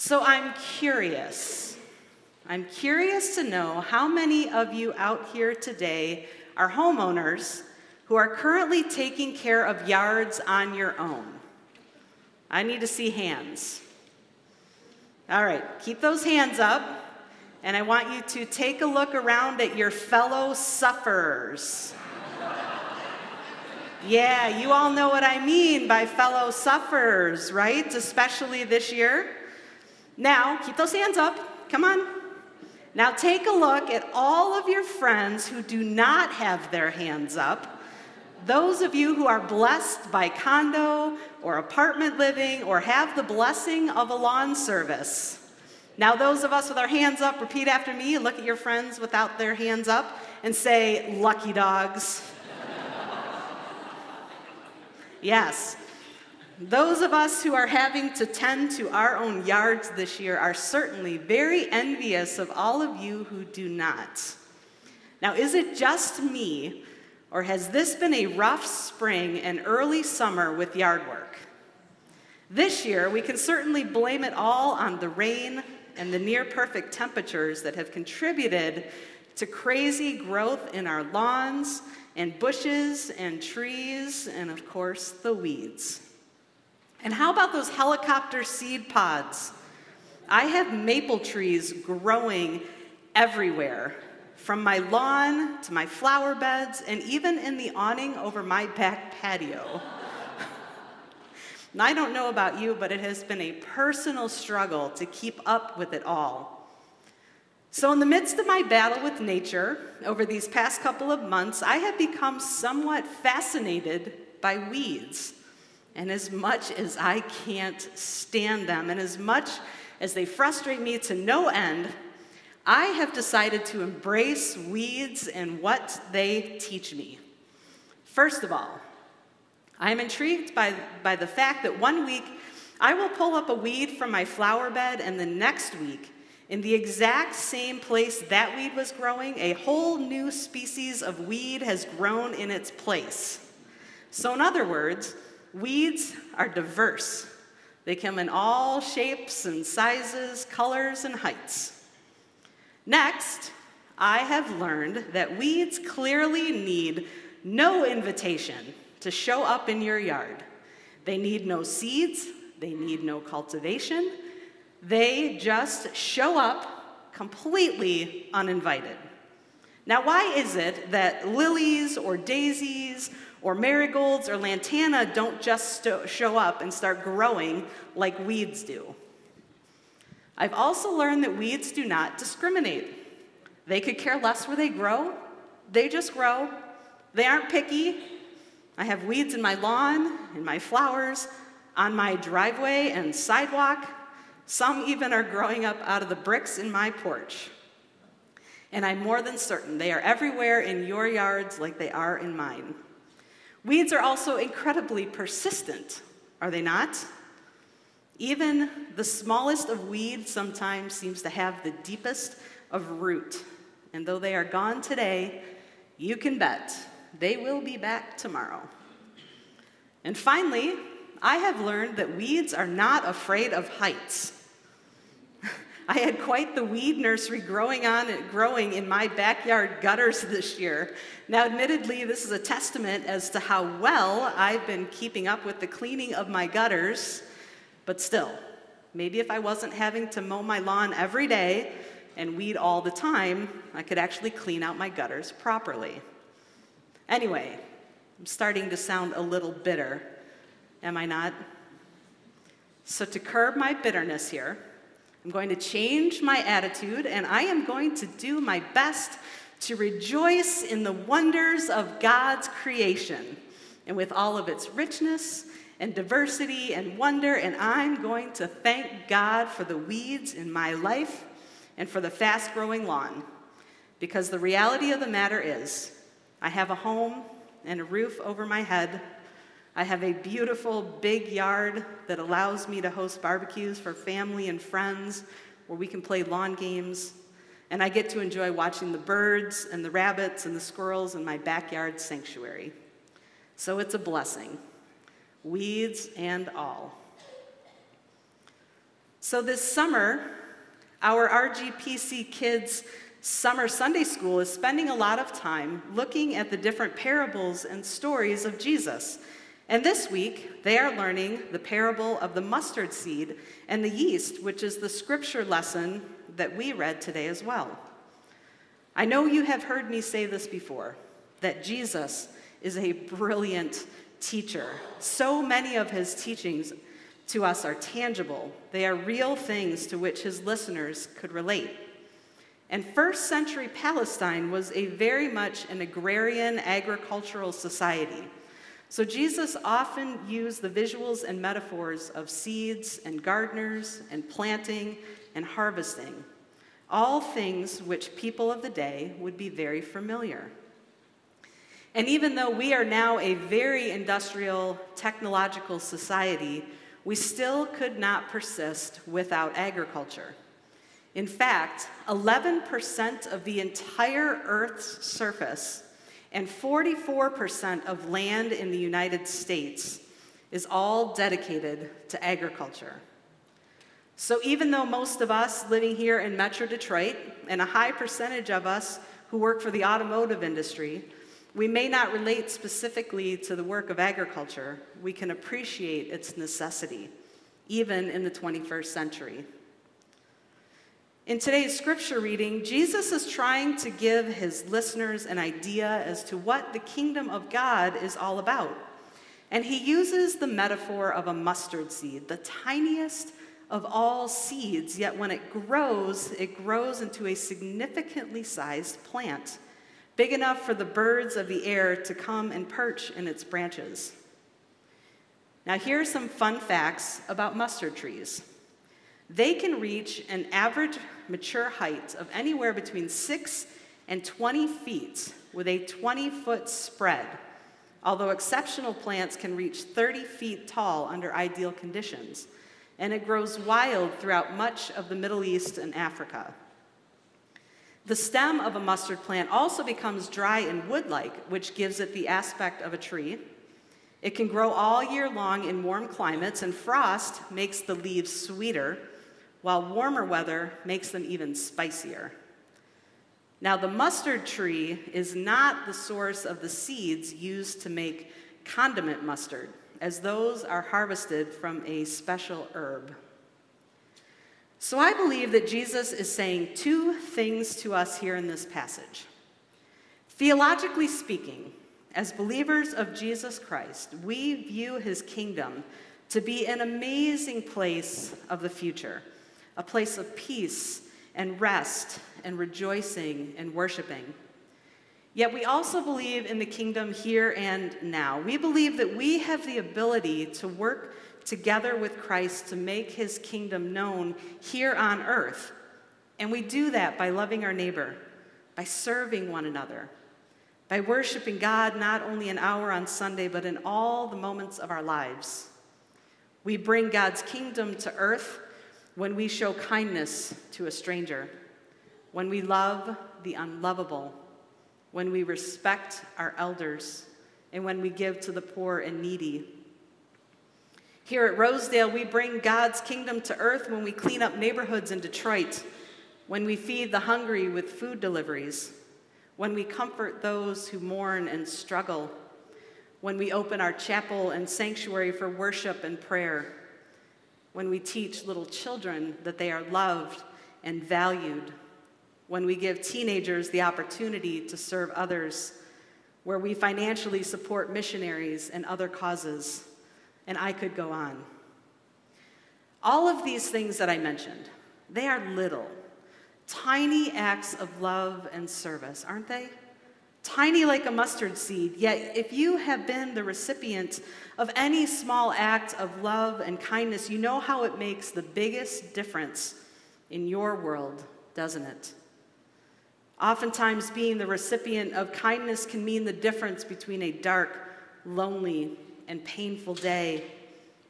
So I'm curious. I'm curious to know how many of you out here today are homeowners who are currently taking care of yards on your own. I need to see hands. All right, keep those hands up. And I want you to take a look around at your fellow sufferers. yeah, you all know what I mean by fellow sufferers, right? Especially this year. Now, keep those hands up. Come on. Now, take a look at all of your friends who do not have their hands up. Those of you who are blessed by condo or apartment living or have the blessing of a lawn service. Now, those of us with our hands up, repeat after me and look at your friends without their hands up and say, Lucky dogs. yes. Those of us who are having to tend to our own yards this year are certainly very envious of all of you who do not. Now, is it just me, or has this been a rough spring and early summer with yard work? This year, we can certainly blame it all on the rain, and the near perfect temperatures that have contributed to crazy growth in our lawns and bushes and trees, and of course, the weeds. And how about those helicopter seed pods? I have maple trees growing everywhere, from my lawn to my flower beds, and even in the awning over my back patio. And I don't know about you, but it has been a personal struggle to keep up with it all. So, in the midst of my battle with nature over these past couple of months, I have become somewhat fascinated by weeds. And as much as I can't stand them, and as much as they frustrate me to no end, I have decided to embrace weeds and what they teach me. First of all, I am intrigued by, by the fact that one week I will pull up a weed from my flower bed, and the next week, in the exact same place that weed was growing, a whole new species of weed has grown in its place. So, in other words, weeds are diverse. They come in all shapes and sizes, colors, and heights. Next, I have learned that weeds clearly need no invitation to show up in your yard. They need no seeds, they need no cultivation. They just show up completely uninvited. Now, why is it that lilies or daisies or marigolds or lantana don't just st- show up and start growing like weeds do? I've also learned that weeds do not discriminate. They could care less where they grow, they just grow. They aren't picky, I have weeds in my lawn, in my flowers, on my driveway and sidewalk. Some even are growing up out of the bricks in my porch. And I'm more than certain they are everywhere in your yards like they are in mine. Weeds are also incredibly persistent, are they not? Even the smallest of weeds sometimes seems to have the deepest of root. And though they are gone today, you can bet they will be back tomorrow. And finally, I have learned that weeds are not afraid of heights. I had quite the weed nursery growing on and growing in my backyard gutters this year. Now, admittedly, this is a testament as to how well I've been keeping up with the cleaning of my gutters, but still, maybe if I wasn't having to mow my lawn every day and weed all the time, I could actually clean out my gutters properly. Anyway, I'm starting to sound a little bitter, am I not? So, to curb my bitterness here, I'm going to change my attitude and I am going to do my best to rejoice in the wonders of God's creation and with all of its richness and diversity and wonder. And I'm going to thank God for the weeds in my life and for the fast growing lawn. Because the reality of the matter is, I have a home and a roof over my head. I have a beautiful big yard that allows me to host barbecues for family and friends where we can play lawn games. And I get to enjoy watching the birds and the rabbits and the squirrels in my backyard sanctuary. So it's a blessing, weeds and all. So, this summer, our RGPC kids' summer Sunday school is spending a lot of time looking at the different parables and stories of Jesus. And this week, they are learning the parable of the mustard seed and the yeast, which is the scripture lesson that we read today as well. I know you have heard me say this before that Jesus is a brilliant teacher. So many of his teachings to us are tangible, they are real things to which his listeners could relate. And first century Palestine was a very much an agrarian agricultural society. So Jesus often used the visuals and metaphors of seeds and gardeners and planting and harvesting, all things which people of the day would be very familiar. And even though we are now a very industrial, technological society, we still could not persist without agriculture. In fact, 11% of the entire Earth's surface and 44% of land in the United States is all dedicated to agriculture. So, even though most of us living here in Metro Detroit and a high percentage of us who work for the automotive industry, we may not relate specifically to the work of agriculture, we can appreciate its necessity, even in the 21st century. In today's scripture reading, Jesus is trying to give his listeners an idea as to what the kingdom of God is all about. And he uses the metaphor of a mustard seed, the tiniest of all seeds, yet when it grows, it grows into a significantly sized plant, big enough for the birds of the air to come and perch in its branches. Now, here are some fun facts about mustard trees. They can reach an average mature height of anywhere between 6 and 20 feet with a 20 foot spread, although exceptional plants can reach 30 feet tall under ideal conditions, and it grows wild throughout much of the Middle East and Africa. The stem of a mustard plant also becomes dry and wood like, which gives it the aspect of a tree. It can grow all year long in warm climates, and frost makes the leaves sweeter while warmer weather makes them even spicier. Now, the mustard tree is not the source of the seeds used to make condiment mustard, as those are harvested from a special herb. So, I believe that Jesus is saying two things to us here in this passage. Theologically speaking, as believers of Jesus Christ, we view his kingdom to be an amazing place of the future a place of peace and rest and rejoicing and worshiping. Yet we also believe in the kingdom here and now. We believe that we have the ability to work together with Christ to make his kingdom known here on earth. And we do that by loving our neighbor, by serving one another, by worshiping God not only an hour on Sunday, but in all the moments of our lives. We bring God's kingdom to earth when we show kindness to a stranger, when we love the unlovable, when we respect our elders, and when we give to the poor and needy. Here at Rosedale, we bring God's kingdom to earth when we clean up neighborhoods in Detroit, when we feed the hungry with food deliveries, when we comfort those who mourn and struggle, when we open our chapel and sanctuary for worship and prayer when we teach little children that they are loved and valued, when we give teenagers the opportunity to serve others, where we financially support missionaries and other causes, and I could go on. All of these things that I mentioned, they are little, tiny acts of love and service, aren't they? Tiny like a mustard seed. Yet, if you have been the recipient of any small act of love and kindness, you know how it makes the biggest difference in your world, doesn't it? Oftentimes, being the recipient of kindness can mean the difference between a dark, lonely, and painful day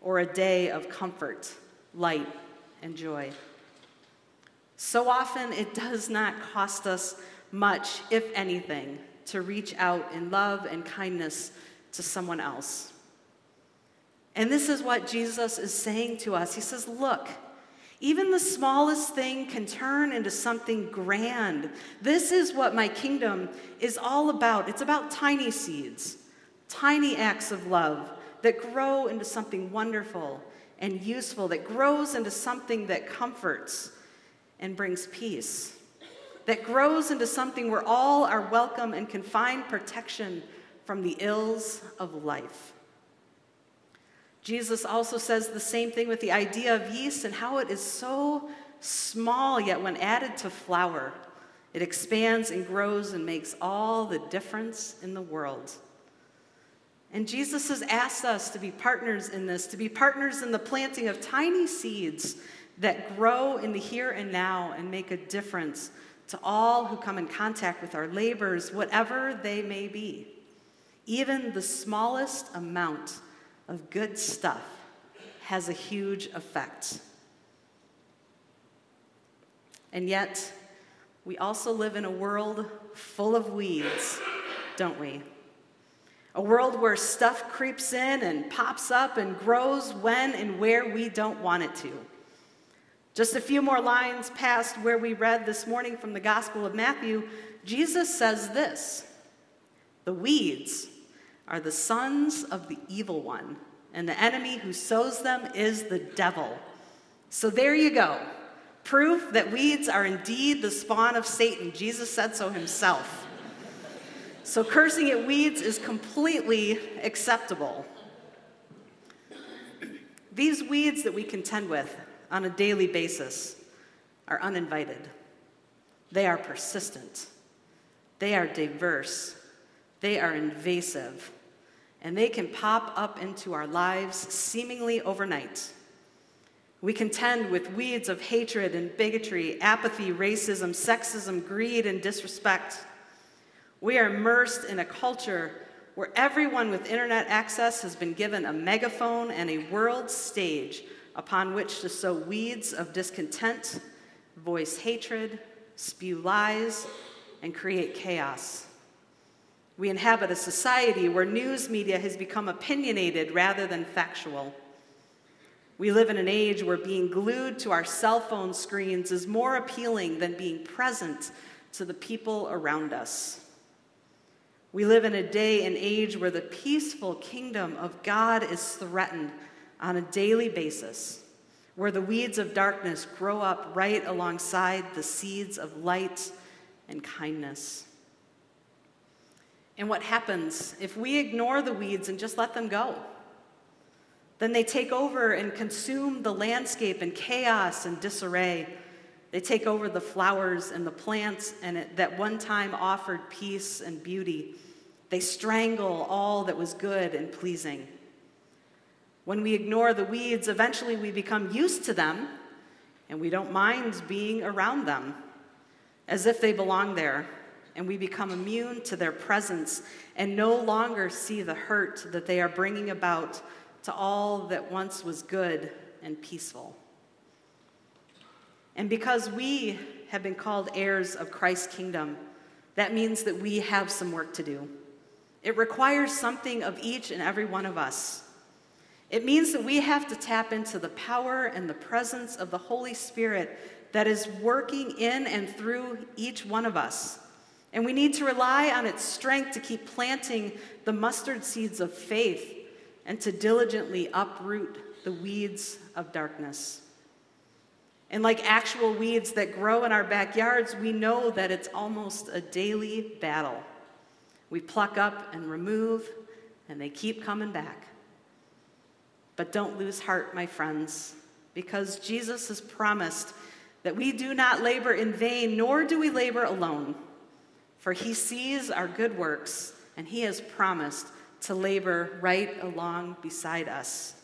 or a day of comfort, light, and joy. So often, it does not cost us much, if anything, to reach out in love and kindness to someone else. And this is what Jesus is saying to us. He says, Look, Even the smallest thing can turn into something grand. This is what my kingdom is all about. It's about tiny seeds, tiny acts of love that grow into something wonderful and useful, that grows into something that comforts and brings peace, that grows into something where all are welcome and can find protection from the ills of life. Jesus also says the same thing with the idea of yeast and how it is so small, yet when added to flour, it expands and grows and makes all the difference in the world. And Jesus has asked us to be partners in this, to be partners in the planting of tiny seeds that grow in the here and now and make a difference to all who come in contact with our labors, whatever they may be. Even the smallest amount of good stuff has a huge effect. And yet, we also live in a world full of weeds, don't we? A world where stuff creeps in and pops up and grows when and where we don't want it to. Just a few more lines past where we read this morning from the Gospel of Matthew, Jesus says this The weeds are the sons of the evil one, and the enemy who sows them is the devil. So there you go. Proof that weeds are indeed the spawn of Satan. Jesus said so himself. So cursing at weeds is completely acceptable. These weeds that we contend with on a daily basis are uninvited. They are persistent. They are diverse. They are invasive and they can pop up into our lives seemingly overnight. We contend with weeds of hatred and bigotry, apathy, racism, sexism, greed, and disrespect. We are immersed in a culture where everyone with internet access has been given a megaphone and a world stage upon which to sow weeds of discontent, voice hatred, spew lies, and create chaos. We inhabit a society where news media has become opinionated rather than factual. We live in an age where being glued to our cell phone screens is more appealing than being present to the people around us. We live in a day and age where the peaceful kingdom of God is threatened on a daily basis, where the weeds of darkness grow up right alongside the seeds of light and kindness. And what happens if we ignore the weeds and just let them go? Then they take over and consume the landscape in chaos and disarray. They take over the flowers and the plants and it, that one time offered peace and beauty. They strangle all that was good and pleasing. When we ignore the weeds, eventually we become used to them and we don't mind being around them as if they belong there and we become immune to their presence and no longer see the hurt that they are bringing about to all that once was good and peaceful. And because we have been called heirs of Christ's kingdom, that means that we have some work to do. It requires something of each and every one of us. It means that we have to tap into the power and the presence of the Holy Spirit that is working in and through each one of us. And we need to rely on its strength to keep planting the mustard seeds of faith and to diligently uproot the weeds of darkness. And like actual weeds that grow in our backyards, we know that it's almost a daily battle. We pluck up and remove, and they keep coming back. But don't lose heart, my friends, because Jesus has promised that we do not labor in vain, nor do we labor alone. For he sees our good works, and he has promised to labor right along beside us.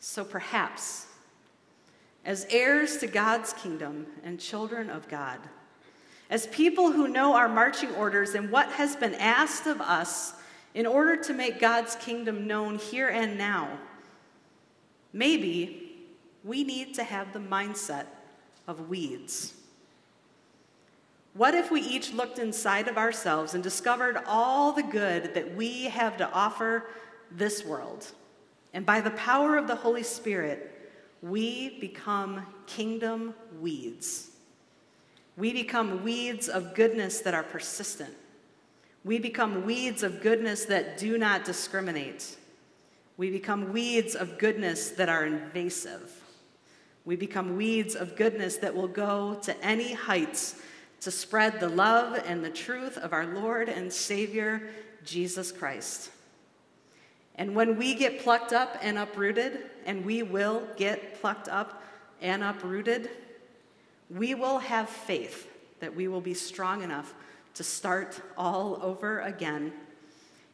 So perhaps, as heirs to God's kingdom and children of God, as people who know our marching orders and what has been asked of us in order to make God's kingdom known here and now, maybe we need to have the mindset of weeds. What if we each looked inside of ourselves and discovered all the good that we have to offer this world? And by the power of the Holy Spirit, we become kingdom weeds. We become weeds of goodness that are persistent. We become weeds of goodness that do not discriminate. We become weeds of goodness that are invasive. We become weeds of goodness that will go to any heights to spread the love and the truth of our Lord and Savior, Jesus Christ. And when we get plucked up and uprooted, and we will get plucked up and uprooted, we will have faith that we will be strong enough to start all over again.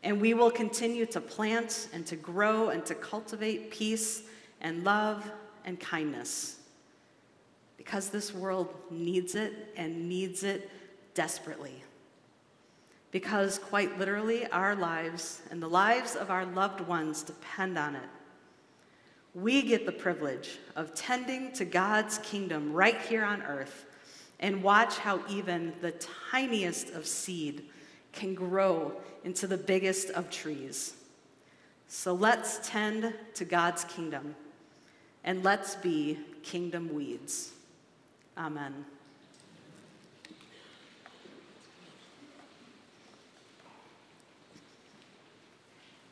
And we will continue to plant and to grow and to cultivate peace and love and kindness. Because this world needs it and needs it desperately because quite literally, our lives and the lives of our loved ones depend on it. We get the privilege of tending to God's kingdom right here on earth and watch how even the tiniest of seed can grow into the biggest of trees. So let's tend to God's kingdom and let's be kingdom weeds. Amen.